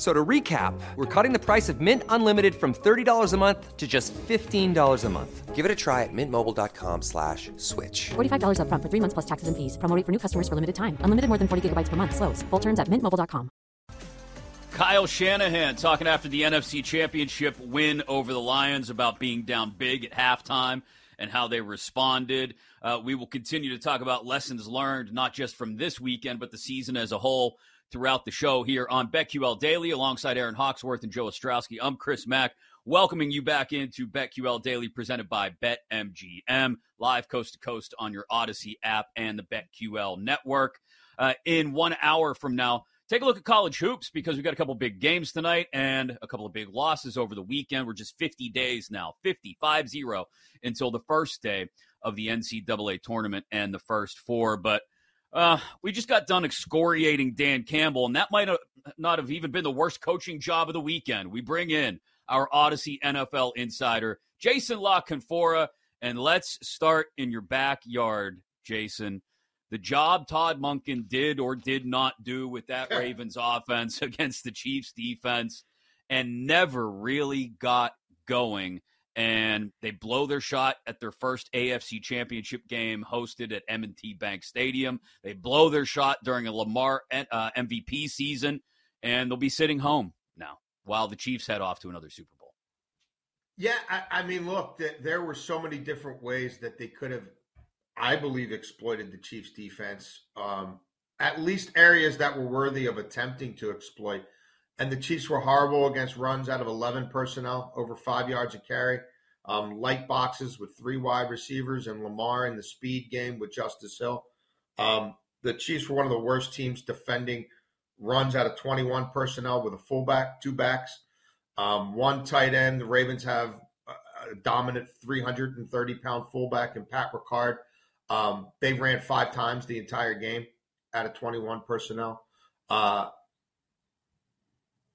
So to recap, we're cutting the price of Mint Unlimited from $30 a month to just $15 a month. Give it a try at mintmobile.com slash switch. $45 up front for three months plus taxes and fees. Promoting for new customers for limited time. Unlimited more than 40 gigabytes per month. Slows. Full terms at mintmobile.com. Kyle Shanahan talking after the NFC Championship win over the Lions about being down big at halftime and how they responded. Uh, we will continue to talk about lessons learned, not just from this weekend, but the season as a whole throughout the show here on BetQL Daily alongside Erin Hawksworth and Joe Ostrowski. I'm Chris Mack, welcoming you back into BetQL Daily presented by BetMGM, live coast to coast on your Audacy app and the BetQL network. Uh, in one hour from now, take a look at college hoops because we've got a couple big games tonight and a couple of big losses over the weekend. We're just 50 days now, 55 0 until the first day of the NCAA tournament and the first four. But uh, we just got done excoriating Dan Campbell, and that might have not have even been the worst coaching job of the weekend. We bring in our Audacy NFL insider, Jason La Canfora, and let's start in your backyard, Jason. The job Todd Monken did or did not do with that Ravens offense against the Chiefs defense and never really got going and they blow their shot at their first AFC championship game hosted at M&T Bank Stadium. They blow their shot during a Lamar uh, MVP season, and they'll be sitting home now while the Chiefs head off to another Super Bowl. Yeah, I, I mean, look, there were so many different ways that they could have, I believe, exploited the Chiefs' defense. Um, at least areas that were worthy of attempting to exploit and the Chiefs were horrible against runs out of 11 personnel, over five yards a carry. Um, light boxes with three wide receivers and Lamar in the speed game with Justice Hill. Um, the Chiefs were one of the worst teams defending runs out of 21 personnel with a fullback, two backs, um, one tight end. The Ravens have a dominant 330 pound fullback in Pat Ricard. Um, they ran five times the entire game out of 21 personnel. Uh,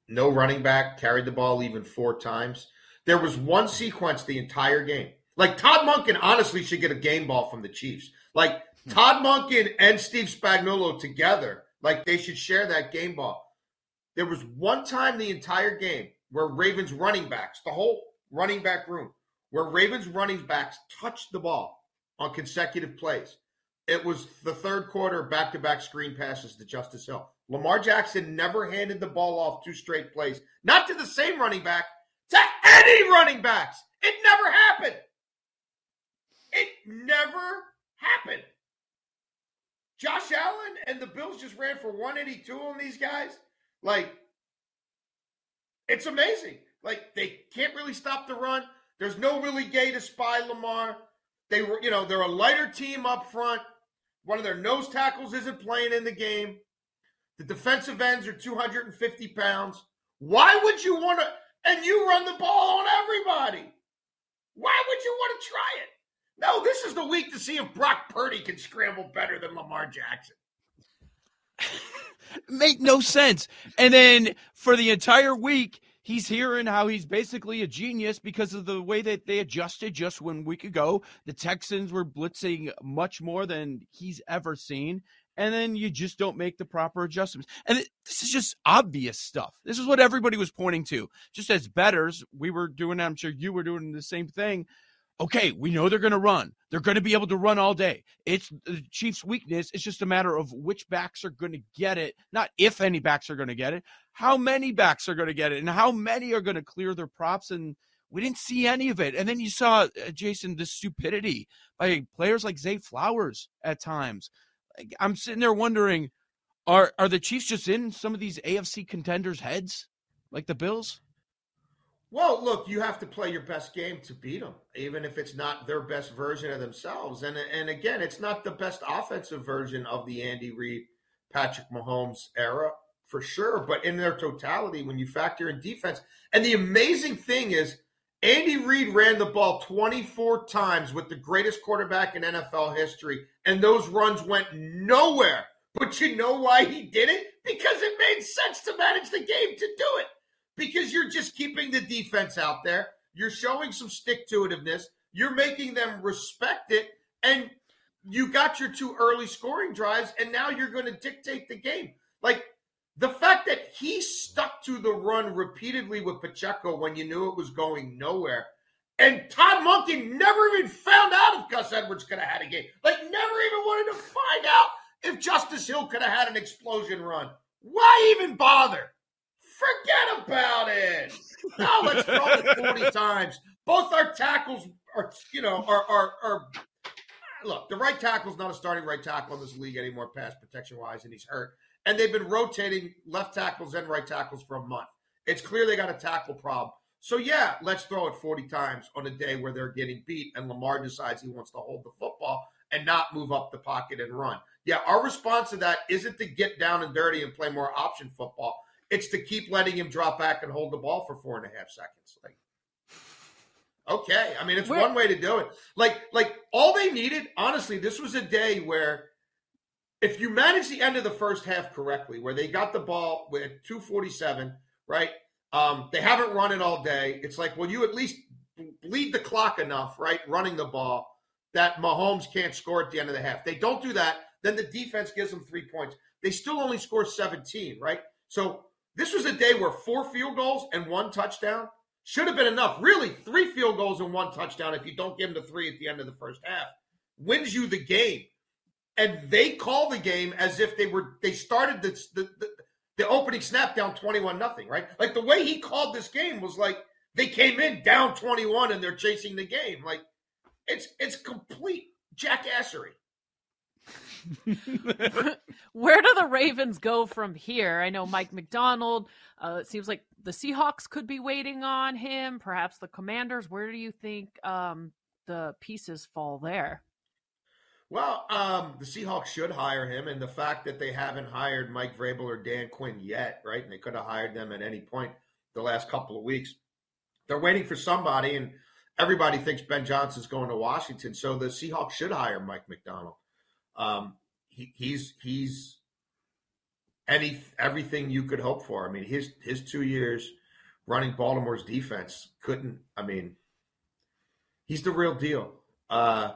no running back, carried the ball even four times. There was one sequence the entire game. Like Todd Monken honestly should get a game ball from the Chiefs. Like hmm. Todd Monken and Steve Spagnuolo together, like they should share that game ball. There was one time the entire game where Ravens running backs, the whole running back room, where Ravens running backs touched the ball on consecutive plays. It was the third quarter back to back screen passes to Justice Hill. Lamar Jackson never handed the ball off two straight plays, not to the same running back, to any running backs. It never happened. It never happened. Josh Allen and the Bills just ran for 182 on these guys. Like, it's amazing. Like, they can't really stop the run. There's no really gay to spy Lamar. They were, you know, they're a lighter team up front. One of their nose tackles isn't playing in the game. The defensive ends are 250 pounds. Why would you want to? And you run the ball on everybody. Why would you want to try it? No, this is the week to see if Brock Purdy can scramble better than Lamar Jackson. Make no sense. And then for the entire week, he's hearing how he's basically a genius because of the way that they adjusted just one week ago. The Texans were blitzing much more than he's ever seen and then you just don't make the proper adjustments. And it, this is just obvious stuff. This is what everybody was pointing to. Just as bettors, we were doing, I'm sure you were doing the same thing. Okay, we know they're going to run. They're going to be able to run all day. It's the Chiefs' weakness. It's just a matter of which backs are going to get it, not if any backs are going to get it, how many backs are going to get it, and how many are going to clear their props. And we didn't see any of it. And then you saw, uh, Jason, the stupidity by players like Zay Flowers at times. I'm sitting there wondering, are are the Chiefs just in some of these AFC contenders' heads, like the Bills? Well, look, you have to play your best game to beat them, even if it's not their best version of themselves. And and again, it's not the best offensive version of the Andy Reid, Patrick Mahomes era for sure. But in their totality, when you factor in defense, and the amazing thing is, Andy Reid ran the ball 24 times with the greatest quarterback in NFL history, and those runs went nowhere. But you know why he did it? Because it made sense to manage the game to do it. Because you're just keeping the defense out there. You're showing some stick to itiveness. You're making them respect it. And you got your two early scoring drives, and now you're going to dictate the game. Like the fact that he stuck to the run repeatedly with Pacheco when you knew it was going nowhere. And Todd Monken never even found out if Gus Edwards could have had a game. Like, never even wanted to find out if Justice Hill could have had an explosion run. Why even bother? Forget about it. Now let's throw it 40 times. Both our tackles are, you know, are, are, are look, the right tackle is not a starting right tackle in this league anymore, pass protection wise, and he's hurt and they've been rotating left tackles and right tackles for a month. It's clear they got a tackle problem. So yeah, let's throw it 40 times on a day where they're getting beat and Lamar decides he wants to hold the football and not move up the pocket and run. Yeah, our response to that isn't to get down and dirty and play more option football. It's to keep letting him drop back and hold the ball for four and a half seconds. Like, okay, I mean, it's Where- one way to do it. Like, like all they needed, honestly, this was a day where if you manage the end of the first half correctly, where they got the ball with 247, right? Um, they haven't run it all day. It's like, well, you at least bleed the clock enough, right? Running the ball that Mahomes can't score at the end of the half. They don't do that, then the defense gives them three points. They still only score 17, right? So this was a day where four field goals and one touchdown should have been enough. Really, three field goals and one touchdown if you don't give them the three at the end of the first half. Wins you the game. And they call the game as if they were they started the the, the, the opening snap down 21 nothing right? Like the way he called this game was like they came in down 21 and they're chasing the game. Like it's it's complete jackassery where do the ravens go from here i know mike Macdonald. uh, it seems like the seahawks could be waiting on him perhaps the commanders where do you think um, the pieces fall there well, um, the Seahawks should hire him, and the fact that they haven't hired Mike Vrabel or Dan Quinn yet, right? And they could have hired them at any point the last couple of weeks. They're waiting for somebody, and everybody thinks Ben Johnson's going to Washington, so the Seahawks should hire Mike Macdonald. Um, he, he's he's any everything you could hope for. I mean, his his two years running Baltimore's defense couldn't. I mean, he's the real deal. Uh,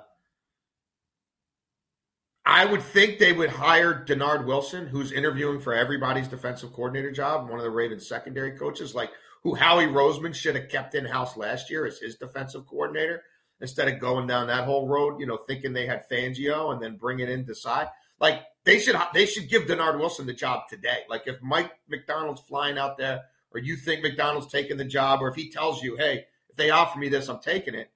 I would think they would hire Dennard Wilson, who's interviewing for everybody's defensive coordinator job, one of the Ravens secondary coaches, like who Howie Roseman should have kept in house last year as his defensive coordinator instead of going down that whole road, you know, thinking they had Fangio and then bring it in decide. Like they should they should give Dennard Wilson the job today. Like if Mike Macdonald's flying out there, or you think Macdonald's taking the job, or if he tells you, hey, if they offer me this, I'm taking it.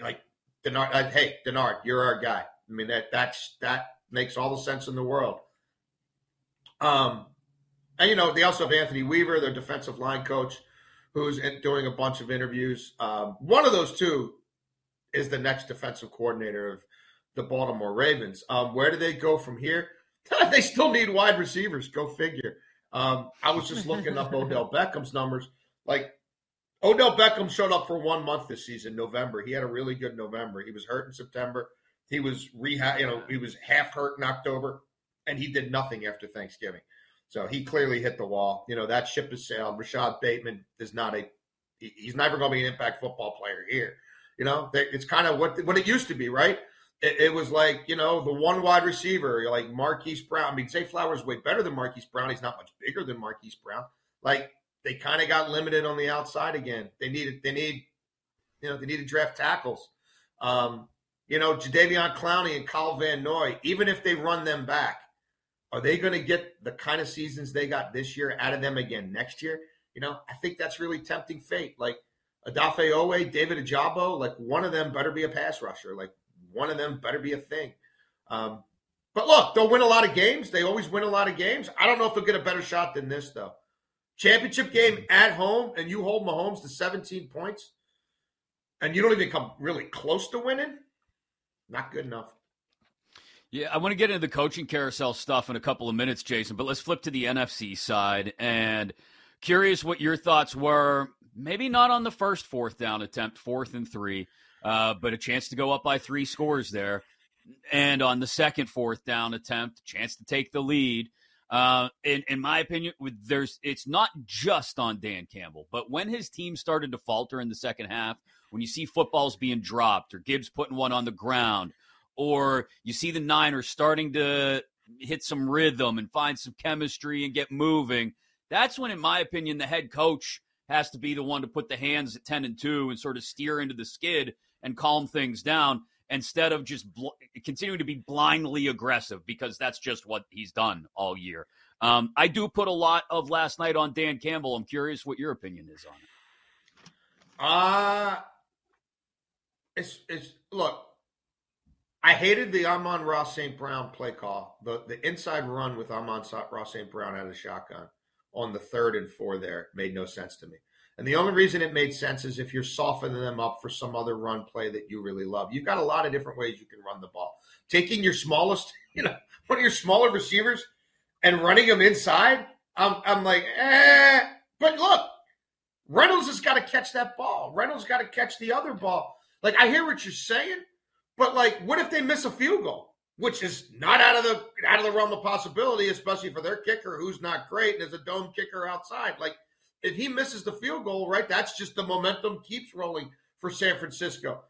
Like Dennard, uh, hey Dennard, you're our guy. I mean that that's that makes all the sense in the world. Um, and you know they also have Anthony Weaver, their defensive line coach, who's doing a bunch of interviews. Um, one of those two is the next defensive coordinator of the Baltimore Ravens. Um, where do they go from here? they still need wide receivers. Go figure. Um, I was just looking up Odell Beckham's numbers. Like Odell Beckham showed up for one month this season, November. He had a really good November. He was hurt in September. He was rehab, you know, he was half hurt in October, and he did nothing after Thanksgiving. So he clearly hit the wall. You know, that ship has sailed. Rashod Bateman is not a he's never going to be an impact football player here. You know, it's kind of what what it used to be, right? it, it, was like you know the one wide receiver, like Marquise Brown. I mean, Zay Flowers way better than Marquise Brown. He's not much bigger than Marquise Brown. Like they kind of got limited on the outside again. They needed they need you know they need to draft tackles. Um, you know, Jadeveon Clowney and Kyle Van Noy. Even if they run them back, are they going to get the kind of seasons they got this year out of them again next year? You know, I think that's really tempting fate. Like Odafe Oweh, David Ojabo, like one of them better be a pass rusher. Like one of them better be a thing. Um, but look, they'll win a lot of games. They always win a lot of games. I don't know if they'll get a better shot than this, though. Championship game at home, and you hold Mahomes to 17 points, and you don't even come really close to winning. Not good enough. Yeah, I want to get into the coaching carousel stuff in a couple of minutes, Jason, but let's flip to the NFC side. And curious what your thoughts were. Maybe not on the first fourth down attempt, fourth and three uh, but a chance to go up by three scores there. And on the second fourth down attempt, chance to take the lead. Uh, in, in my opinion, there's it's not just on Dan Campbell, but when his team started to falter in the second half, when you see footballs being dropped or Gibbs putting one on the ground, or you see the Niners starting to hit some rhythm and find some chemistry and get moving, that's when, in my opinion, the head coach has to be the one to put the hands at 10 and 2 and sort of steer into the skid and calm things down instead of just bl- continuing to be blindly aggressive because that's just what he's done all year. Um, I do put a lot of last night on Dan Campbell. I'm curious what your opinion is on it. Uh it's it's look. I hated the Amon-Ra St. Brown play call. The the inside run with Amon-Ra St. Brown out of shotgun on the third and four there made no sense to me. And the only reason it made sense is if you're softening them up for some other run play that you really love. You've got a lot of different ways you can run the ball. Taking your smallest, you know, one of your smaller receivers and running them inside, I'm, I'm like, eh. But look, Reynolds has got to catch that ball. Reynolds got to catch the other ball. Like, I hear what you're saying, but like, what if they miss a field goal? Which is not out of the out of the realm of possibility, especially for their kicker, who's not great, and is a dome kicker outside. Like, if he misses the field goal, right, that's just the momentum keeps rolling for San Francisco.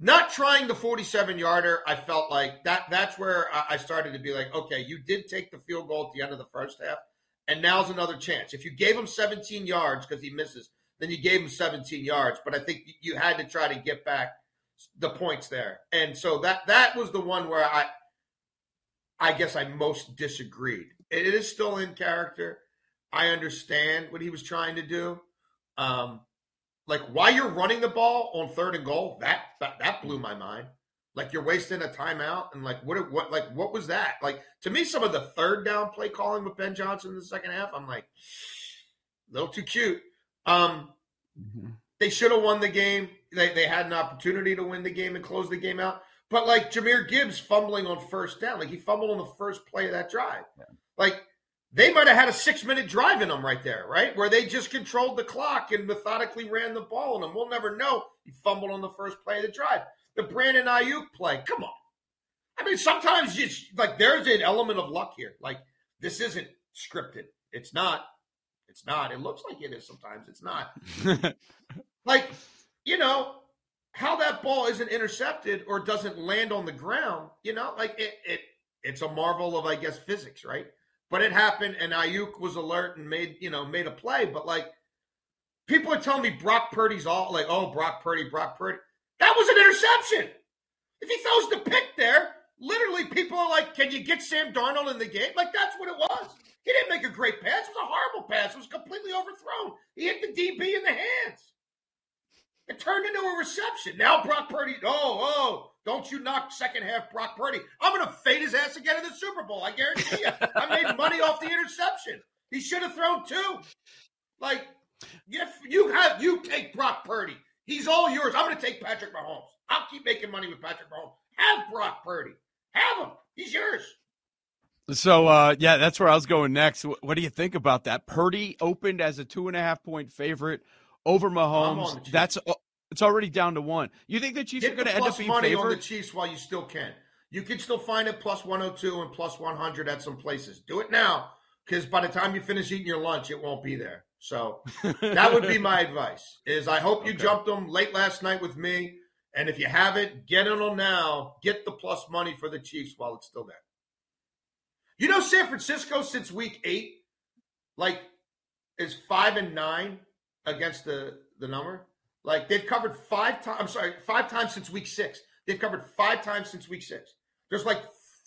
Not trying the 47 yarder, I felt like that that's where I started to be like, okay, you did take the field goal at the end of the first half, and now's another chance. If you gave him 17 yards because he misses, then you gave him 17 yards. But I think you had to try to get back the points there. And so that that was the one where I I guess I most disagreed. It is still in character. I understand what he was trying to do. Um, like why you're running the ball on third and goal, that, that that blew my mind. Like you're wasting a timeout, and like what what like what was that? Like to me, some of the third down play calling with Ben Johnson in the second half, I'm like, a little too cute. Um, mm-hmm. They should have won the game. They they had an opportunity to win the game and close the game out. But like Jahmyr Gibbs fumbling on first down, like he fumbled on the first play of that drive. Yeah. Like they might have had a six minute drive in them right there, right? Where they just controlled the clock and methodically ran the ball in them. We'll never know. He fumbled on the first play of the drive. The Brandon Aiyuk play, come on. I mean, sometimes it's like there's an element of luck here. Like this isn't scripted. It's not. It's not. It looks like it is sometimes. It's not. like, you know, how that ball isn't intercepted or doesn't land on the ground, you know, like it, it it's a marvel of, I guess, physics, right? But it happened, and Aiyuk was alert and made you know made a play. But like people are telling me Brock Purdy's all like, oh Brock Purdy, Brock Purdy. That was an interception. If he throws the pick there, literally people are like, can you get Sam Darnold in the game? Like that's what it was. He didn't make a great pass. It was a horrible pass. It was completely overthrown. He hit the DB in the hands. It turned into a reception. Now Brock Purdy, oh, oh, don't you knock second half Brock Purdy. I'm going to fade his ass again in the Super Bowl. I guarantee you. I made money off the interception. He should have thrown two. Like, if you have, you take Brock Purdy. He's all yours. I'm going to take Patrick Mahomes. I'll keep making money with Patrick Mahomes. Have Brock Purdy. Have him. He's yours. So uh, yeah, that's where I was going next. What do you think about that? Purdy opened as a two and a half point favorite over Mahomes. That's uh, it's already down to one. You think the Chiefs Get are going to end up being money favored? on the Chiefs while you still can. You can still find it plus 102 and plus 100 at some places. Do it now because by the time you finish eating your lunch, it won't be there. So that would be my advice. Is I hope you okay. jumped them late last night with me And if you haven't, get in them now. Get the plus money for the Chiefs while it's still there. You know, San Francisco since week eight, like, is five and nine against the the number. Like they've covered five times. I'm sorry, five times since week six. They've covered five times since week six. There's like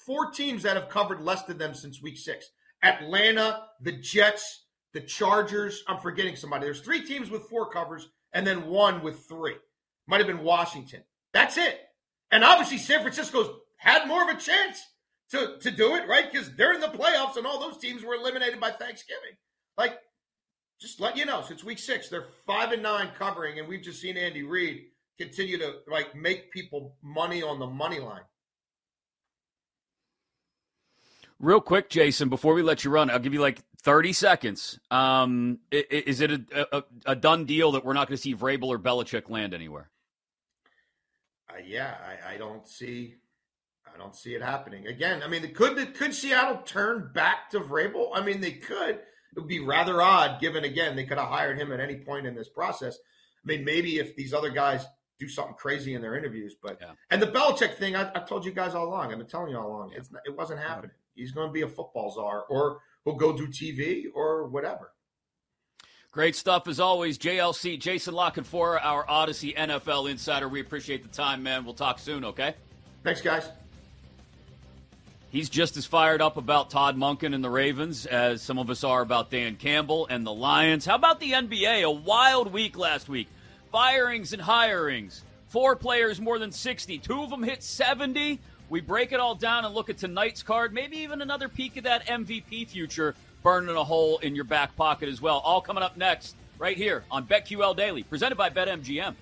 four teams that have covered less than them since week six. Atlanta, the Jets, the Chargers. I'm forgetting somebody. There's three teams with four covers and then one with three. Might have been Washington. That's it. And obviously, San Francisco's had more of a chance to, to do it, right? Because they're in the playoffs and all those teams were eliminated by Thanksgiving. Like, just let you know, since week six, they're five and nine covering, and we've just seen Andy Reid continue to like make people money on the money line. Real quick, Jason, before we let you run, I'll give you like 30 seconds. Um, is it a, a, a done deal that we're not going to see Vrabel or Belichick land anywhere? Uh, yeah, I, I, don't see, I don't see it happening again. I mean, could could Seattle turn back to Vrabel? I mean, they could. It would be rather odd, given again they could have hired him at any point in this process. I mean, maybe if these other guys do something crazy in their interviews, but yeah. and the Belichick thing, I, I, told you guys all along. I've been telling you all along. It's it wasn't happening. He's going to be a football czar, or he'll go do TV, or whatever. Great stuff as always, JLC, Jason La Canfora, our Audacy NFL insider. We appreciate the time, man. We'll talk soon, okay? Thanks, guys. He's just as fired up about Todd Monken and the Ravens as some of us are about Dan Campbell and the Lions. How about the NBA? A wild week last week. Firings and hirings. Four players more than 60. Two of them hit 70. We break it all down and look at tonight's card, maybe even another peek at that MVP future burning a hole in your back pocket as well. All coming up next, right here on BetQL Daily, presented by BetMGM.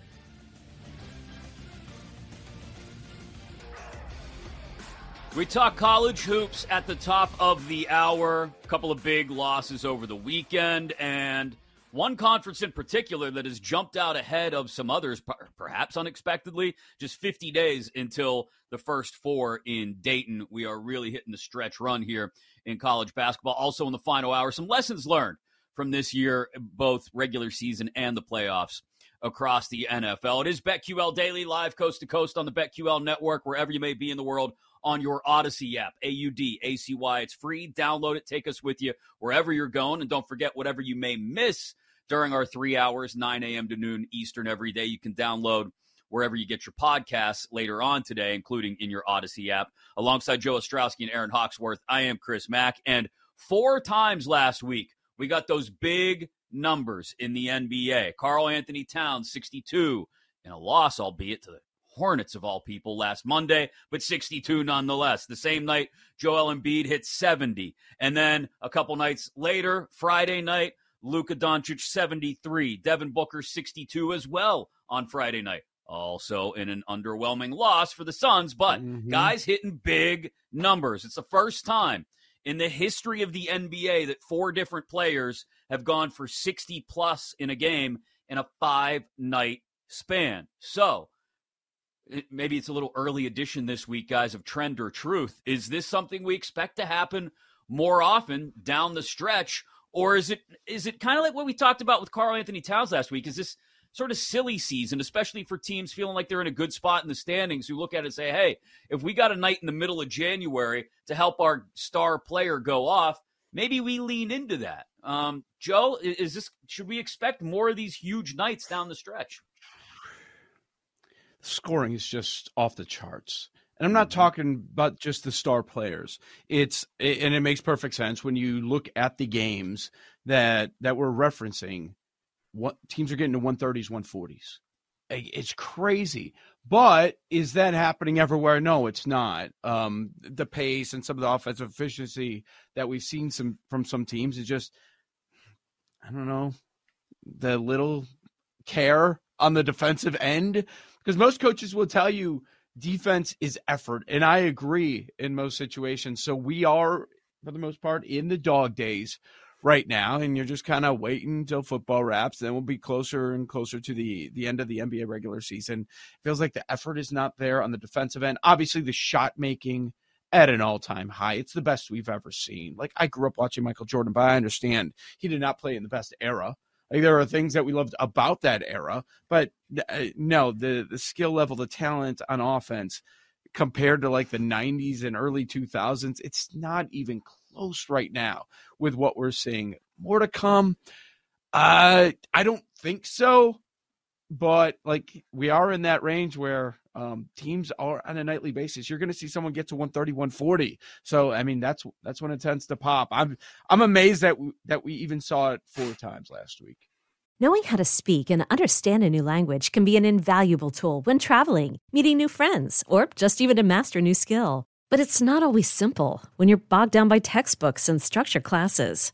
We talk college hoops at the top of the hour. A couple of big losses over the weekend, and one conference in particular that has jumped out ahead of some others, perhaps unexpectedly, just 50 days until the first four in Dayton. We are really hitting the stretch run here in college basketball. Also, in the final hour, some lessons learned from this year, both regular season and the playoffs across the NFL. It is BetQL Daily, live coast to coast on the BetQL network, wherever you may be in the world on your Audacy app, A U D A C Y. It's free. Download it. Take us with you wherever you're going. And don't forget, whatever you may miss during our three hours, 9 a.m. to noon Eastern every day, you can download wherever you get your podcasts later on today, including in your Audacy app. Alongside Joe Ostrowski and Erin Hawksworth, I am Chris Mack. And four times last week, we got those big numbers in the NBA. Karl-Anthony Towns, 62, and a loss, albeit to the Hornets of all people last Monday, but 62 nonetheless. The same night, Joel Embiid hit 70. And then a couple nights later, Friday night, Luka Doncic 73, Devin Booker 62 as well on Friday night. Also in an underwhelming loss for the Suns, but mm-hmm. guys hitting big numbers. It's the first time in the history of the NBA that four different players have gone for 60 plus in a game in a five night span. So, maybe it's a little early edition this week, guys, of trend or truth. Is this something we expect to happen more often down the stretch? Or is it is it kind of like what we talked about with Karl-Anthony Towns last week? Is this sort of silly season, especially for teams feeling like they're in a good spot in the standings who look at it and say, hey, if we got a night in the middle of January to help our star player go off, maybe we lean into that. Um, Joe, is this should we expect more of these huge nights down the stretch? Scoring is just off the charts. And I'm not mm-hmm. talking about just the star players. It's and it makes perfect sense when you look at the games that that we're referencing what teams are getting to 130s, 140s. It's crazy. But is that happening everywhere? No, it's not. Um, the pace and some of the offensive efficiency that we've seen some from some teams is just, I don't know, the little care on the defensive end. Because most coaches will tell you defense is effort. And I agree in most situations. So we are, for the most part, in the dog days right now, and you're just kind of waiting until football wraps. Then we'll be closer and closer to the the end of the NBA regular season. Feels like the effort is not there on the defensive end. Obviously, the shot making at an all time high. It's the best we've ever seen. Like I grew up watching Michael Jordan, but I understand he did not play in the best era Like there are things that we loved about that era, but uh, no, the the skill level, the talent on offense compared to like the 90s and early 2000s, it's not even close right now with what we're seeing. More to come. Uh, I don't think so, but like we are in that range where um, teams are on a nightly basis. You're going to see someone get to 130, 140. So I mean, that's that's when it tends to pop. I'm I'm amazed that we, that we even saw it four times last week. Knowing how to speak and understand a new language can be an invaluable tool when traveling, meeting new friends, or just even to master a new skill. But it's not always simple when you're bogged down by textbooks and structure classes.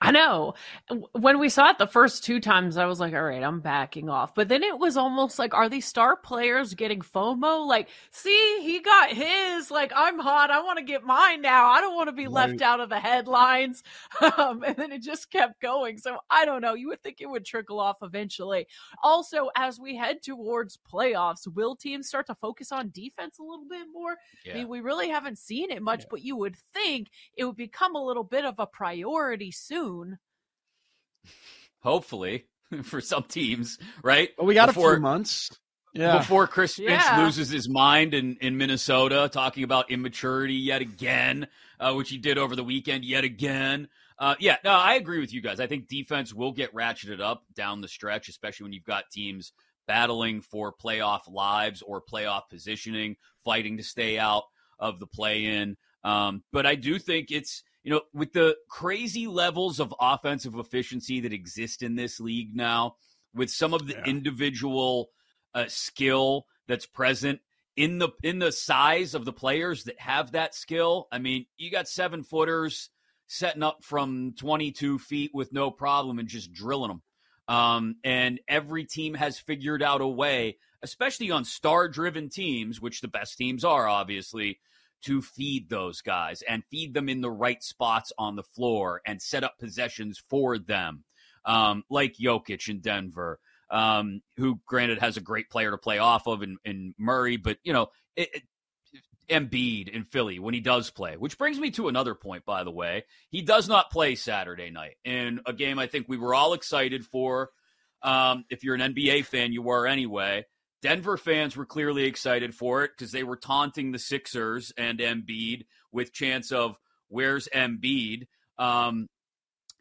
I know. When we saw it the first two times, I was like, all right, I'm backing off. But then it was almost like, are these star players getting FOMO? Like, see, he got his. Like, I'm hot. I want to get mine now. I don't want to be Right. left out of the headlines. Um, and then it just kept going. So I don't know. You would think it would trickle off eventually. Also, as we head towards playoffs, will teams start to focus on defense a little bit more? I mean, we really haven't seen it much, but you would think it would become a little bit of a priority soon. Hopefully, for some teams, right? But we got Before- a few months. Yeah. Before Chris Finch Yeah. loses his mind in, in Minnesota, talking about immaturity yet again, uh, which he did over the weekend yet again. Uh, yeah, no, I agree with you guys. I think defense will get ratcheted up down the stretch, especially when you've got teams battling for playoff lives or playoff positioning, fighting to stay out of the play in. Um, but I do think it's, you know, with the crazy levels of offensive efficiency that exist in this league now, with some of the Yeah. individual uh, skill that's present in the in the size of the players that have that skill. I mean, you got seven footers setting up from 22 feet with no problem and just drilling them. Um, and every team has figured out a way, especially on star driven teams, which the best teams are, obviously, to feed those guys and feed them in the right spots on the floor and set up possessions for them, um, like Jokic in Denver, um, who granted has a great player to play off of in, in Murray, but you know, it, it, Embiid in Philly when he does play, which brings me to another point, by the way. He does not play Saturday night in a game I think we were all excited for. Um, if you're an NBA fan, you were anyway. Denver fans were clearly excited for it because they were taunting the Sixers and Embiid with chance of where's Embiid, um,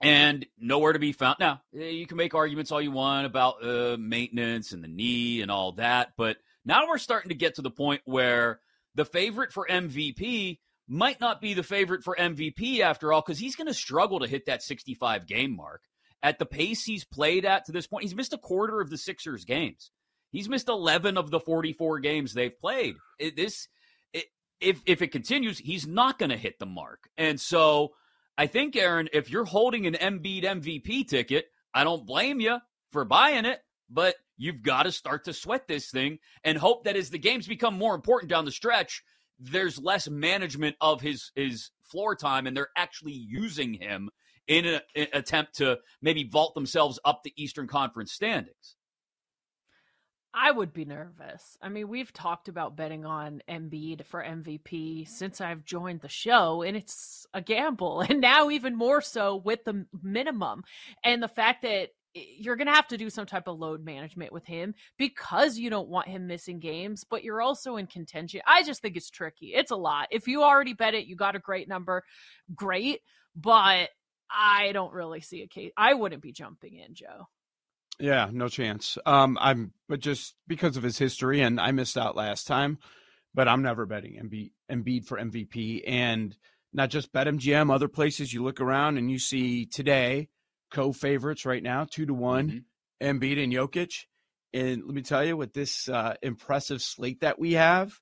and nowhere to be found. Now eh, you can make arguments all you want about uh, maintenance and the knee and all that, but now we're starting to get to the point where the favorite for MVP might not be the favorite for MVP after all because he's going to struggle to hit that 65 game mark at the pace he's played at to this point. He's missed a quarter of the Sixers games. He's missed 11 of the 44 games they've played. It, this, it, if if it continues, he's not going to hit the mark. And so, I think Erin, if you're holding an Embiid MVP ticket, I don't blame you for buying it, but you've got to start to sweat this thing and hope that as the games become more important down the stretch, there's less management of his his floor time, and they're actually using him in an attempt to maybe vault themselves up the Eastern Conference standings. I would be nervous. I mean, we've talked about betting on Embiid for MVP since I've joined the show, and it's a gamble. And now, even more so with the minimum and the fact that you're going to have to do some type of load management with him because you don't want him missing games, but you're also in contention. I just think it's tricky. It's a lot. If you already bet it, you got a great number, great. But I don't really see a case. I wouldn't be jumping in, Joe. Yeah, no chance. Um, I'm, but just because of his history, and I missed out last time, but I'm never betting Embiid, Embiid for MVP, and not just BetMGM. Other places you look around and you see today co-favorites right now, two to one, mm-hmm. Embiid and Jokic. And let me tell you, with this uh, impressive slate that we have,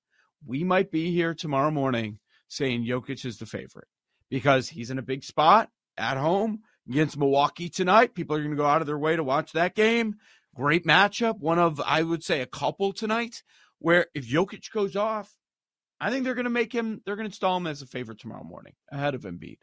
we might be here tomorrow morning saying Jokic is the favorite because he's in a big spot at home against Milwaukee tonight. People are going to go out of their way to watch that game. Great matchup. One of, I would say, a couple tonight where if Jokic goes off, I think they're going to make him, they're going to install him as a favorite tomorrow morning ahead of Embiid.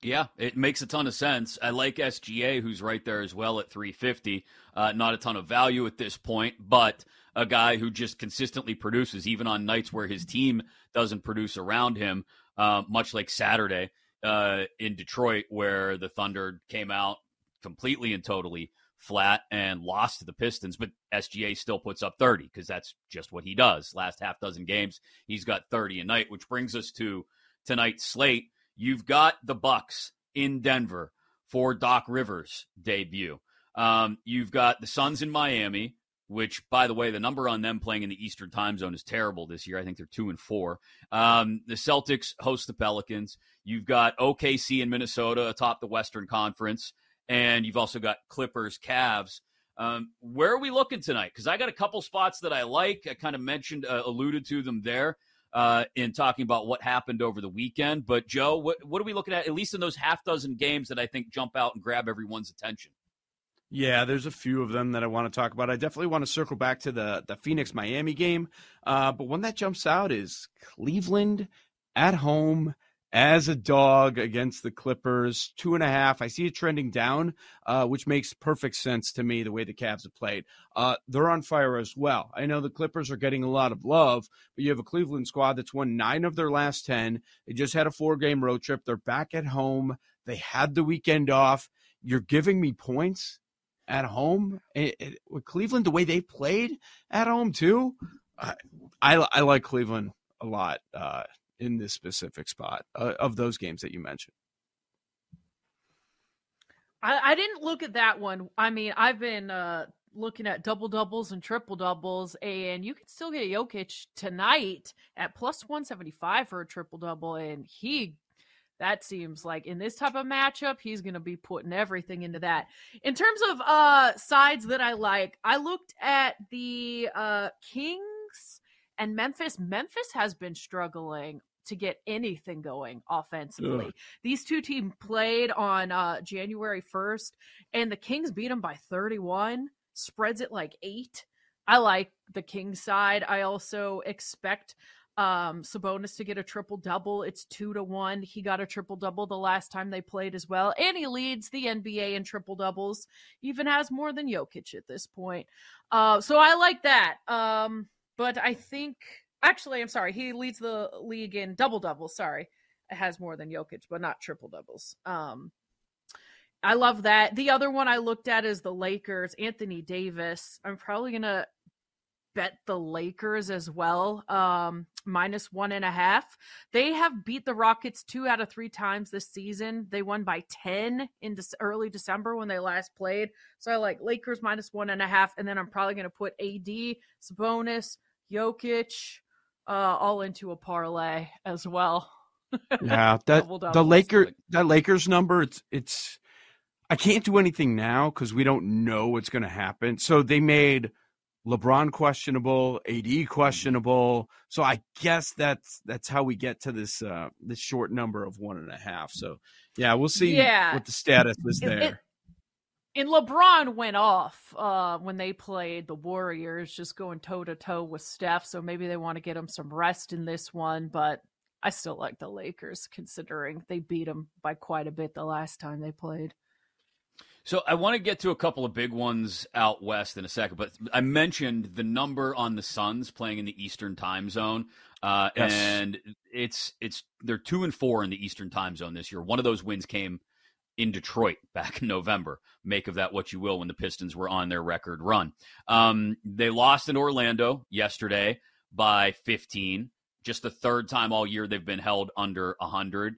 Yeah, it makes a ton of sense. I like SGA, who's right there as well at 350. Uh, not a ton of value at this point, but a guy who just consistently produces, even on nights where his team doesn't produce around him, uh, much like Saturday uh, in Detroit, where the Thunder came out completely and totally flat and lost to the Pistons, but SGA still puts up 30 because that's just what he does. Last half dozen games, he's got 30 a night, which brings us to tonight's slate You've got the Bucks in Denver for Doc Rivers' debut. Um, you've got the Suns in Miami, which, by the way, the number on them playing in the Eastern time zone is terrible this year. I think they're two and four. Um, the Celtics host the Pelicans. You've got OKC in Minnesota atop the Western Conference, and you've also got Clippers, Cavs. Um, where are we looking tonight? Because I got a couple spots that I like. I kind of mentioned, uh, alluded to them there uh, in talking about what happened over the weekend. But Joe, what what are we looking at? At least in those half dozen games that I think jump out and grab everyone's attention. Yeah, there's a few of them that I want to talk about. I definitely want to circle back to the the Phoenix Miami game, uh, but one that jumps out is Cleveland at home as a dog against the Clippers, two and a half. I see it trending down, uh, which makes perfect sense to me the way the Cavs have played. Uh, they're on fire as well. I know the Clippers are getting a lot of love, but you have a Cleveland squad that's won nine of their last 10. They just had a four game road trip. They're back at home. They had the weekend off. You're giving me points at home it, it, with Cleveland, the way they played at home, too. I, I, I like Cleveland a lot. Uh, in this specific spot uh, of those games that you mentioned? I, I, didn't look at that one. I mean, I've been uh, looking at double doubles and triple doubles, and you can still get Jokic tonight at plus 175 for a triple double, and he. That seems like in this type of matchup, he's going to be putting everything into that. In terms of uh sides that I like, I looked at the uh Kings and Memphis. Memphis has been struggling to get anything going offensively. Ugh. These two teams played on uh, January 1st, and the Kings beat them by 31, spreads it like eight. I like the Kings side. I also expect um, Sabonis to get a triple double. It's two to one. He got a triple double the last time they played as well. And he leads the NBA in triple doubles, even has more than Jokic at this point. Uh, so I like that. Um, but I think Actually, I'm sorry. He leads the league in double doubles. Sorry, it has more than Jokic, but not triple doubles. Um, I love that. The other one I looked at is the Lakers. Anthony Davis. I'm probably gonna bet the Lakers as well. Um, minus one and a half. They have beat the Rockets two out of three times this season. They won by 10 in de- early December when they last played. So I like Lakers minus one and a half. And then I'm probably going to put AD, Sabonis, Jokic, uh, all into a parlay as well. yeah, that the Laker that Lakers number it's it's I can't do anything now because we don't know what's going to happen. So they made LeBron questionable, AD questionable. So I guess that's that's how we get to this uh this short number of one and a half. So yeah, we'll see yeah. what the status is there. It, And LeBron went off uh, when they played the Warriors, just going toe to toe with Steph. So maybe they want to get him some rest in this one. But I still like the Lakers, considering they beat them by quite a bit the last time they played. So I want to get to a couple of big ones out west in a second, but I mentioned the number on the Suns playing in the Eastern Time Zone, uh, yes. and it's it's they're two and four in the Eastern Time Zone this year. One of those wins came in Detroit back in November. Make of that what you will when the Pistons were on their record run. Um, they lost in Orlando yesterday by 15, just the third time all year they've been held under 100.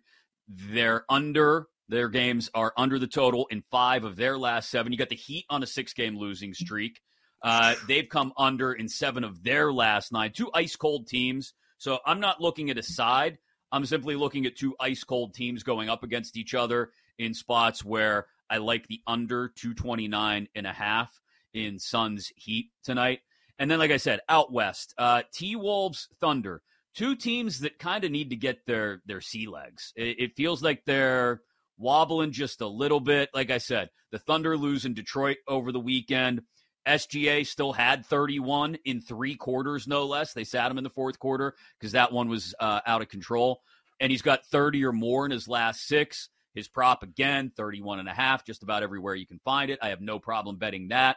They're under their games are under the total in five of their last seven. You got the Heat on a six game losing streak. Uh, they've come under in seven of their last nine. Two ice cold teams. So I'm not looking at a side. I'm simply looking at two ice cold teams going up against each other in spots where I like the under 229 and a half in Suns Heat tonight. And then, like I said, out west, uh, T Wolves Thunder, two teams that kind of need to get their their sea legs. It, it, feels like they're wobbling just a little bit. Like I said, the Thunder lose in Detroit over the weekend. SGA still had 31 in three quarters, no less. They sat him in the fourth quarter because that one was uh, out of control. And he's got 30 or more in his last six. His prop again, 31 and a half, just about everywhere you can find it. I have no problem betting that.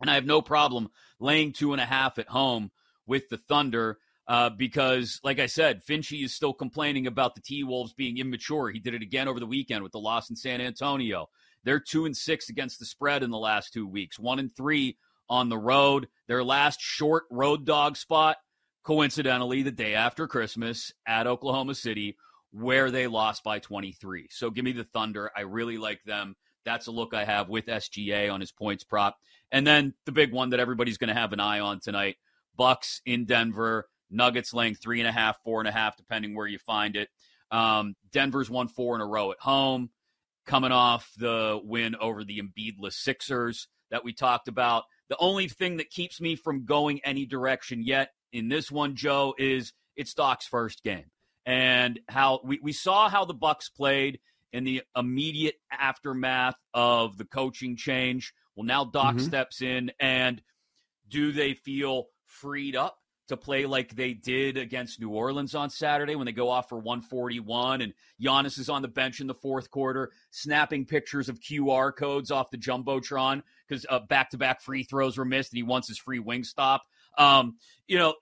And I have no problem laying two and a half at home with the Thunder uh, because, like I said, Finchie is still complaining about the T Wolves being immature. He did it again over the weekend with the loss in San Antonio. They're two and six against the spread in the last two weeks, one and three on the road. Their last short road dog spot, coincidentally, the day after Christmas at Oklahoma City where they lost by 23. So give me the Thunder. I really like them. That's a look I have with SGA on his points prop. And then the big one that everybody's going to have an eye on tonight Bucks in Denver, Nuggets laying three and a half, four and a half, depending where you find it. Um, Denver's won four in a row at home, coming off the win over the Embiidless Sixers that we talked about. The only thing that keeps me from going any direction yet in this one, Joe, is it's Doc's first game and how we, we saw how the Bucks played in the immediate aftermath of the coaching change. Well, now Doc mm-hmm. steps in, and do they feel freed up to play like they did against New Orleans on Saturday when they go off for 141 and Giannis is on the bench in the fourth quarter, snapping pictures of QR codes off the jumbotron because uh, back-to-back free throws were missed and he wants his free wing stop. Um, you know,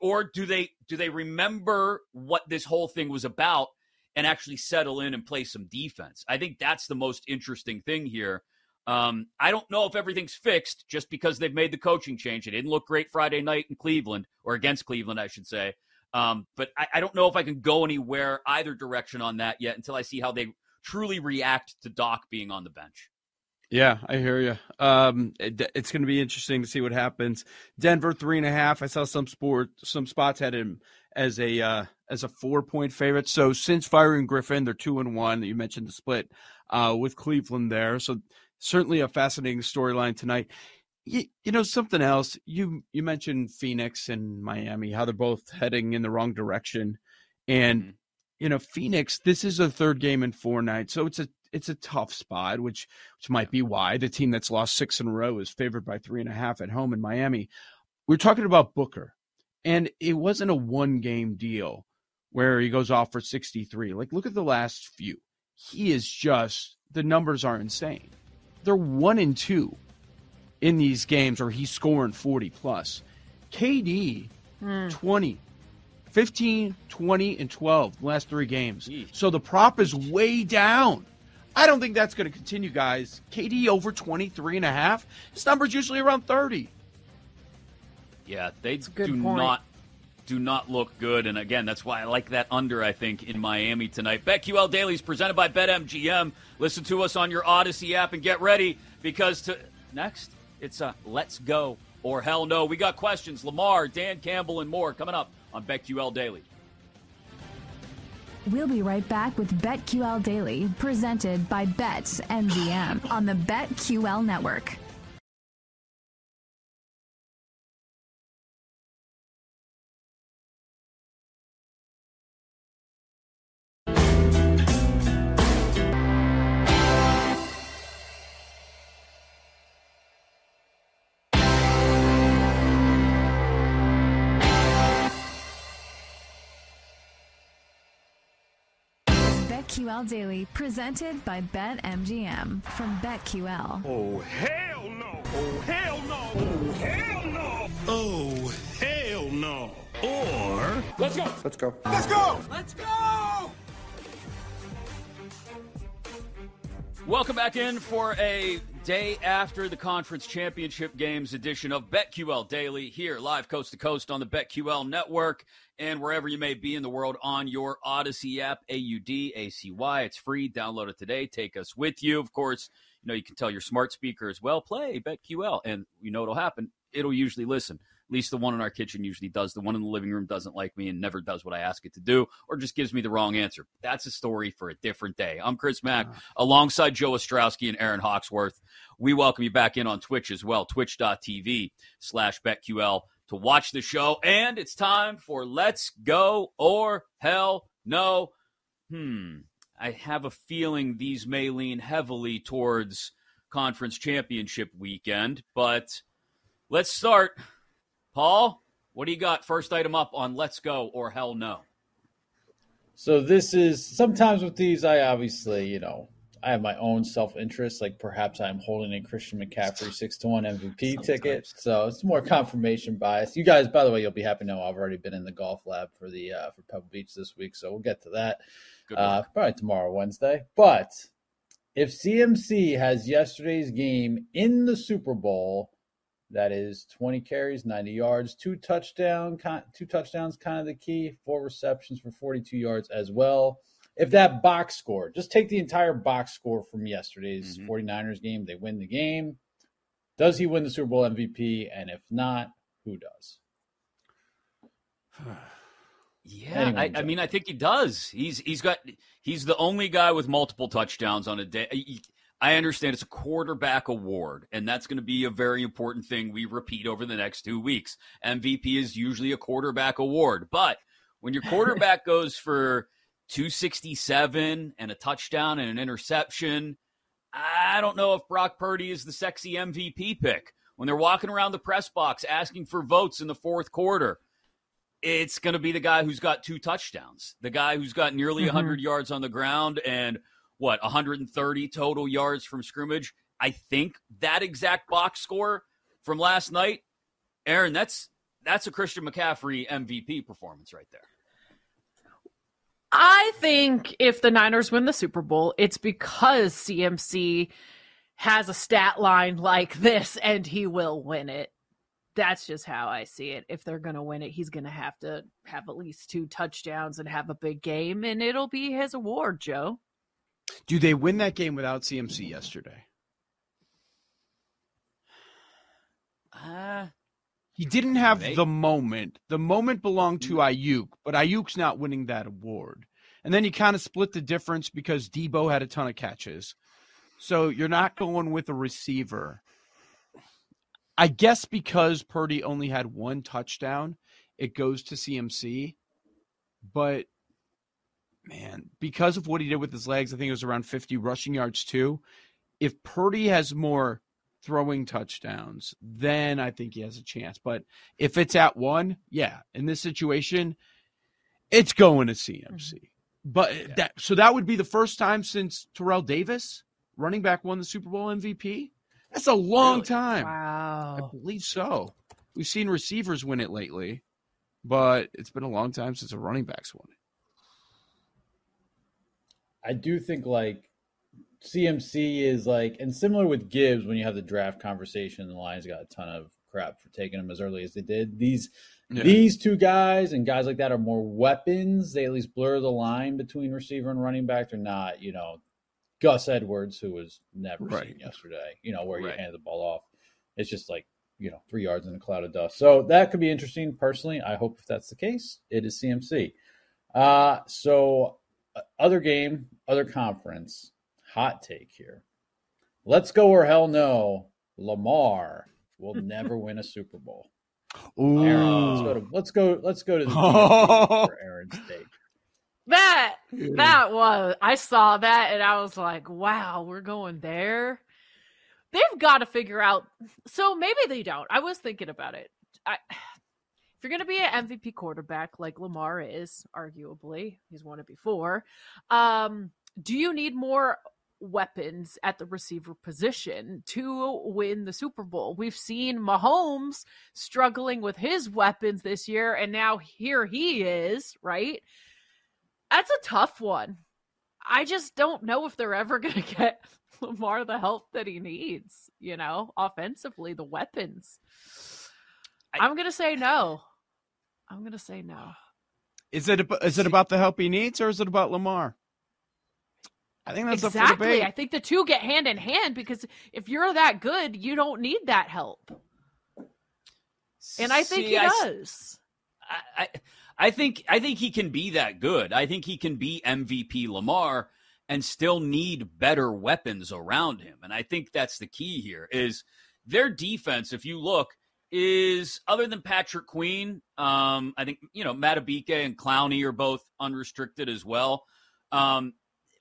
or do they do they remember what this whole thing was about and actually settle in and play some defense? I think that's the most interesting thing here. Um, I don't know if everything's fixed just because they've made the coaching change. It didn't look great Friday night in Cleveland, or against Cleveland, I should say. Um, but I, I don't know if I can go anywhere either direction on that yet until I see how they truly react to Doc being on the bench. Yeah, I hear you. Um, it, it's going to be interesting to see what happens. Denver three and a half. I saw some sport, some spots had him as a uh, as a four point favorite. So since firing Griffin, they're two and one. You mentioned the split uh, with Cleveland there. So certainly a fascinating storyline tonight. You, you know something else. You you mentioned Phoenix and Miami, how they're both heading in the wrong direction, and mm-hmm. you know Phoenix. This is a third game in four nights, so it's a it's a tough spot, which which might be why the team that's lost six in a row is favored by three and a half at home in Miami. We're talking about Booker, and it wasn't a one game deal where he goes off for 63. Like, look at the last few. He is just the numbers are insane. They're one and two in these games, where he's scoring 40 plus. KD, mm. 20, 15, 20, and 12 last three games. Jeez. So the prop is way down. I don't think that's going to continue, guys. KD over 23 and a half. His number's usually around 30. Yeah, they do point. not do not look good. And again, that's why I like that under, I think, in Miami tonight. BetQL Daily is presented by BetMGM. Listen to us on your Audacy app and get ready because to next, it's a let's go or hell no. We got questions. Lamar, Dan Campbell, and more coming up on BetQL Daily. We'll be right back with BetQL Daily, presented by Bet BetMGM on the BetQL network. BetQL Daily, presented by BetMGM from BetQL. Oh, hell no! Oh, hell no! Oh, hell no! Oh, hell no! Or. Let's go! Let's go. Let's go! Let's go! Welcome back in for a day after the conference championship games edition of BetQL Daily here live coast to coast on the BetQL network and wherever you may be in the world on your Audacy app, A U D A C Y. It's free. Download it today. Take us with you. Of course, you know you can tell your smart speaker as well, play BetQL, and you know what'll happen. It'll usually listen. At least the one in our kitchen usually does. The one in the living room doesn't like me and never does what I ask it to do or just gives me the wrong answer. That's a story for a different day. I'm Chris Mack alongside Joe Ostrowski and Erin Hawksworth. We welcome you back in on Twitch as well, twitch.tv slash BetQL to watch the show. And it's time for Let's Go or Hell No. Hmm. I have a feeling these may lean heavily towards conference championship weekend, but let's start. Paul, what do you got? First item up on Let's Go or Hell No. So this is sometimes with these, I obviously, you know, I have my own self interest. Like perhaps I'm holding a Christian McCaffrey six to one MVP ticket, so it's more confirmation bias. You guys, by the way, you'll be happy to know I've already been in the golf lab for the uh, for Pebble Beach this week, so we'll get to that uh, probably tomorrow, Wednesday. But if CMC has yesterday's game in the Super Bowl, that is 20 carries, 90 yards, two touchdown, two touchdowns, kind of the key. Four receptions for 42 yards as well. If that box score, just take the entire box score from yesterday's Mm-hmm. 49ers game, they win the game. Does he win the Super Bowl MVP? And if not, who does? Yeah, I, I mean, I think he does. He's he's got he's the only guy with multiple touchdowns on a day. I understand it's a quarterback award, and that's going to be a very important thing we repeat over the next two weeks. MVP is usually a quarterback award, but when your quarterback goes for 267 and a touchdown and an interception, I don't know if Brock Purdy is the sexy MVP pick. When they're walking around the press box asking for votes in the fourth quarter, it's going to be the guy who's got two touchdowns, the guy who's got nearly Mhm. 100 yards on the ground and what 130 total yards from scrimmage. I think that exact box score from last night, Erin, that's that's a Christian McCaffrey MVP performance right there. I think if the Niners win the Super Bowl, it's because CMC has a stat line like this and he will win it. That's just how I see it. If they're going to win it, he's going to have to have at least two touchdowns and have a big game, and it'll be his award, Joe. Do they win that game without CMC yesterday? Uh, He didn't have They- the moment. The moment belonged to Aiyuk, but Aiyuk's not winning that award. And then you kind of split the difference because Deebo had a ton of catches. So you're not going with a receiver. I guess because Purdy only had one touchdown, it goes to CMC. But man, because of what he did with his legs, I think it was around 50 rushing yards too. If Purdy has more throwing touchdowns, then I think he has a chance. But if it's at one, yeah, in this situation, it's going to CMC. Mm-hmm. But that so that would be the first time since Terrell Davis, running back, won the Super Bowl MVP. That's a long time. Wow. I believe so. We've seen receivers win it lately, but it's been a long time since a running back's won it. I do think like CMC is like, and similar with Gibbs when you have the draft conversation, the Lions got a ton of crap for taking him as early as they did. These Yeah. these two guys and guys like that are more weapons. They at least blur the line between receiver and running back. They're not, you know, Gus Edwards, who was never Right. seen yesterday, you know, where Right. you hand the ball off. It's just like, you know, three yards in a cloud of dust. So that could be interesting. Personally, I hope if that's the case, it is CMC. Uh, so other game, other conference, hot take here. Let's go or hell no. Lamar will never win a Super Bowl. Ooh. Erin, let's go to let's go let's go to the DMV for Erin's take. That that was I saw that and I was like, wow, we're going there. They've got to figure out. So maybe they don't. I was thinking about it. I, if you're going to be an MVP quarterback like Lamar is, arguably, he's won it before. Um, do you need more weapons at the receiver position to win the Super Bowl. We've seen Mahomes struggling with his weapons this year, and now here he is, right? That's a tough one. I just don't know if they're ever going to get Lamar the help that he needs, you know, offensively, the weapons. I, am going to say no. I'm going to say no. Is it is it about the help he needs or is it about Lamar? I think that's exactly. I think the two get hand in hand because if you're that good, you don't need that help. And I think See, he I, does. I, I, I think I think he can be that good. I think he can be MVP Lamar and still need better weapons around him. And I think that's the key here is their defense, if you look, is other than Patrick Queen, um, I think, you know, Madubuike and Clowney are both unrestricted as well. Um,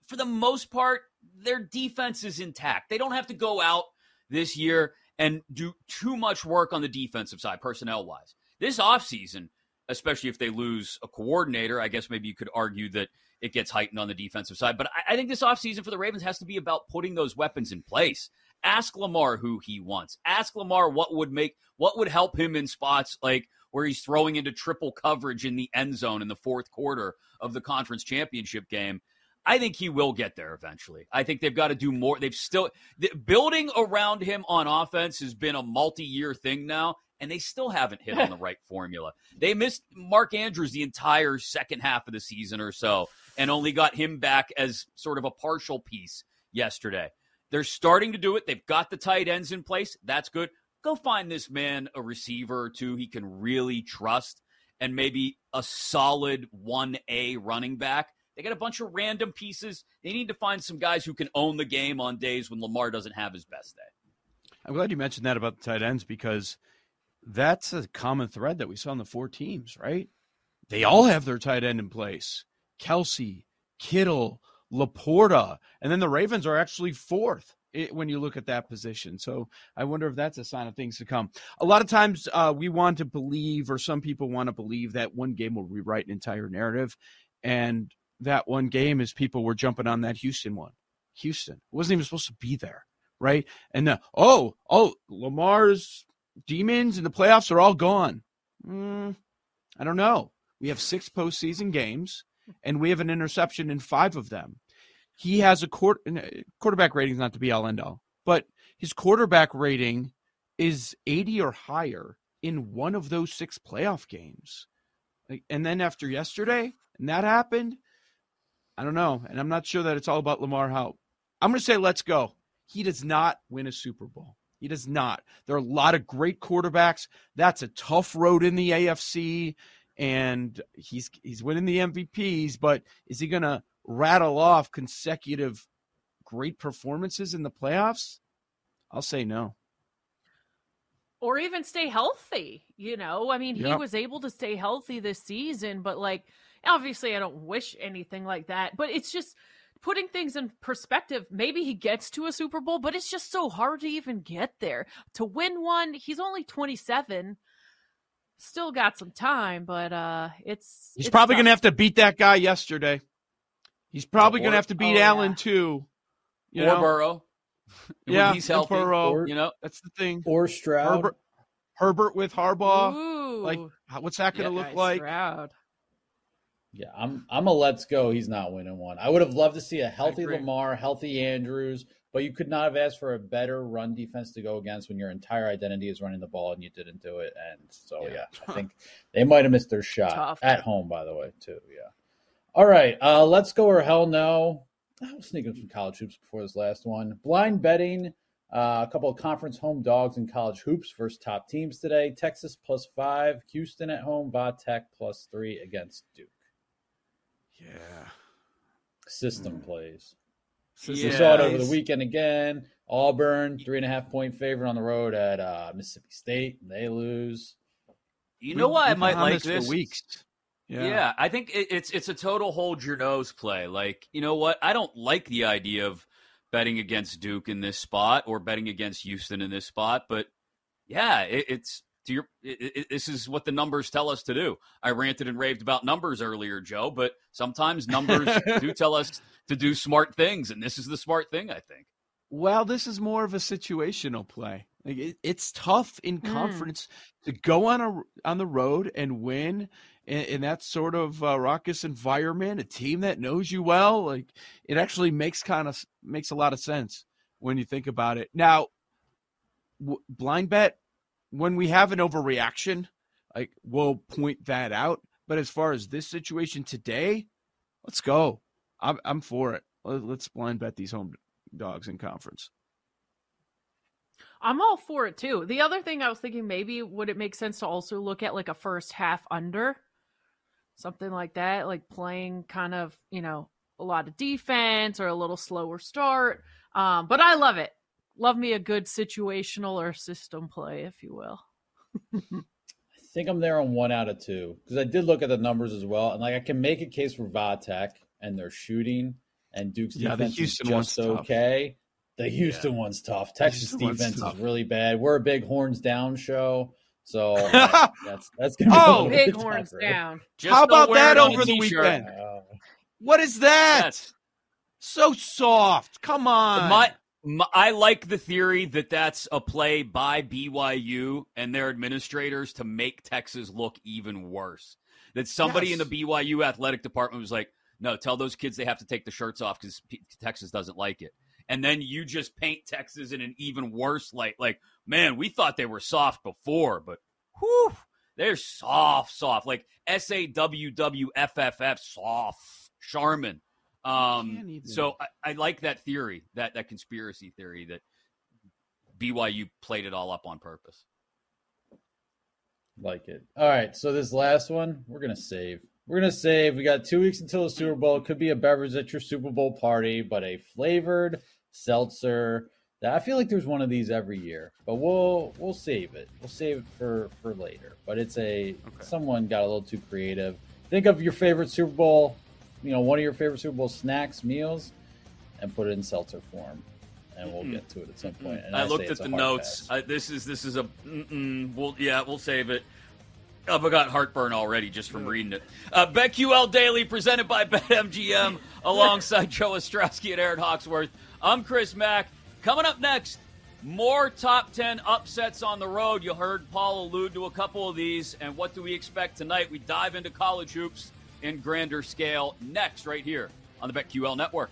for the most part, their defense is intact. They don't have to go out this year and do too much work on the defensive side, personnel wise. This offseason, especially if they lose a coordinator, I guess maybe you could argue that it gets heightened on the defensive side. But I, I think this offseason for the Ravens has to be about putting those weapons in place. Ask Lamar who he wants. Ask Lamar what would make what would help him in spots like where he's throwing into triple coverage in the end zone in the fourth quarter of the conference championship game. I think he will get there eventually. I think they've got to do more. They've still the, building around him on offense has been a multi-year thing now, and they still haven't hit on the right formula. They missed Mark Andrews the entire second half of the season or so, and only got him back as sort of a partial piece yesterday. They're starting to do it. They've got the tight ends in place. That's good. Go find this man a receiver or two he can really trust, and maybe a solid one A running back they got a bunch of random pieces. They need to find some guys who can own the game on days when Lamar doesn't have his best day. I'm glad you mentioned that about the tight ends because that's a common thread that we saw in the four teams, right? They all have their tight end in place. Kelce, Kittle, LaPorta, and then the Ravens are actually fourth when you look at that position. So I wonder if that's a sign of things to come. A lot of times uh, we want to believe, or some people want to believe, that one game will rewrite an entire narrative. And that one game is people were jumping on that Houston one. Houston wasn't even supposed to be there, right? And the, oh, oh, Lamar's demons in the playoffs are all gone. Mm, I don't know. We have six postseason games, and we have an interception in five of them. He has a court, quarterback rating not to be all end all, but his quarterback rating is 80 or higher in one of those six playoff games. And then after yesterday, and that happened, I don't know. And I'm not sure that it's all about Lamar Help. I'm going to say let's go. He does not win a Super Bowl. He does not. There are a lot of great quarterbacks. That's a tough road in the AFC, and he's he's winning the MVPs. But is he going to rattle off consecutive great performances in the playoffs? I'll say no. Or even stay healthy. You know, I mean, he yep. was able to stay healthy this season, but like Obviously, I don't wish anything like that, but it's just putting things in perspective. Maybe he gets to a Super Bowl, but it's just so hard to even get there. To win one, he's only 27. Still got some time, but uh it's He's it's probably going to have to beat that guy yesterday. He's probably going to have to beat oh, Allen yeah. too. You or know? Burrow. yeah, he's healthy. Burrow, or, you know, that's the thing. Or Stroud. Herbert, Herbert with Harbaugh. Ooh. Like, what's that going to yeah, look like? Stroud. Yeah, I'm I'm a let's go. He's not winning one. I would have loved to see a healthy Lamar, healthy Andrews, but you could not have asked for a better run defense to go against when your entire identity is running the ball and you didn't do it. And so yeah, yeah I think they might have missed their shot Tough. at home, by the way, too. Yeah. All right, uh, let's go or hell no. I'll sneak in some college hoops before this last one. Blind betting. Uh, a couple of conference home dogs in college hoops versus top teams today. Texas plus five, Houston at home, Va Tech plus three against Duke. Yeah. System mm. plays. System. We saw it over the weekend again. Auburn, three and a half point favorite on the road at uh, Mississippi State. And they lose. You know why I might like this? weeks. Yeah. yeah, I think it, it's it's a total hold your nose play. Like, you know what? I don't like the idea of betting against Duke in this spot or betting against Houston in this spot, but yeah, it, it's to your it, it, this is what the numbers tell us to do. I ranted and raved about numbers earlier, Joe, but sometimes numbers do tell us to do smart things, and this is the smart thing, I think. Well, this is more of a situational play. Like it, it's tough in conference mm. to go on a on the road and win in, in that sort of uh, raucous environment. A team that knows you well, like it actually makes kind of makes a lot of sense when you think about it. Now, w- blind bet when we have an overreaction, like we'll point that out. But as far as this situation today, let's go. I'm, I'm for it. Let's blind bet these home dogs in conference. I'm all for it too. The other thing I was thinking maybe would it make sense to also look at like a first half under something like that, like playing kind of, you know, a lot of defense or a little slower start. Um, but I love it. Love me a good situational or system play, if you will. I think I'm there on one out of two because I did look at the numbers as well, and like I can make a case for Va Tech and their shooting and Duke's yeah, defense is just okay. Tough. The Houston yeah. one's tough. Texas defense tough. is really bad. We're a big horns down show. So that's that's gonna be oh, big horns tougher. down. Just How about that over the weekend? Uh, what is that? Yes. So soft. Come on. My, my, I like the theory that that's a play by BYU and their administrators to make Texas look even worse. That somebody yes. in the BYU athletic department was like, "No, tell those kids they have to take the shirts off because Texas doesn't like it." and then you just paint Texas in an even worse light. Like, man, we thought they were soft before, but whew, they're soft, soft. Like S A W W F F F, soft. Charmin. Um, so I, I, like that theory, that that conspiracy theory that BYU played it all up on purpose. Like it. All right, so this last one we're gonna save. We're gonna save. We got two weeks until the Super Bowl. It could be a beverage at your Super Bowl party, but a flavored seltzer. I feel like there's one of these every year, but we'll we'll save it. We'll save it for for later. But it's a okay. someone got a little too creative. Think of your favorite Super Bowl, you know, one of your favorite Super Bowl snacks, meals, and put it in seltzer form, and we'll mm get to it at some point. I, I, looked at the notes. I, this is this is a we'll yeah we'll save it. I've got heartburn already just from reading it. Uh, BetQL Daily presented by BetMGM alongside Joe Ostrowski and Erin Hawksworth. I'm Chris Mack. Coming up next, more top 10 upsets on the road. You heard Paul allude to a couple of these. And what do we expect tonight? We dive into college hoops in grander scale next, right here on the BetQL Network.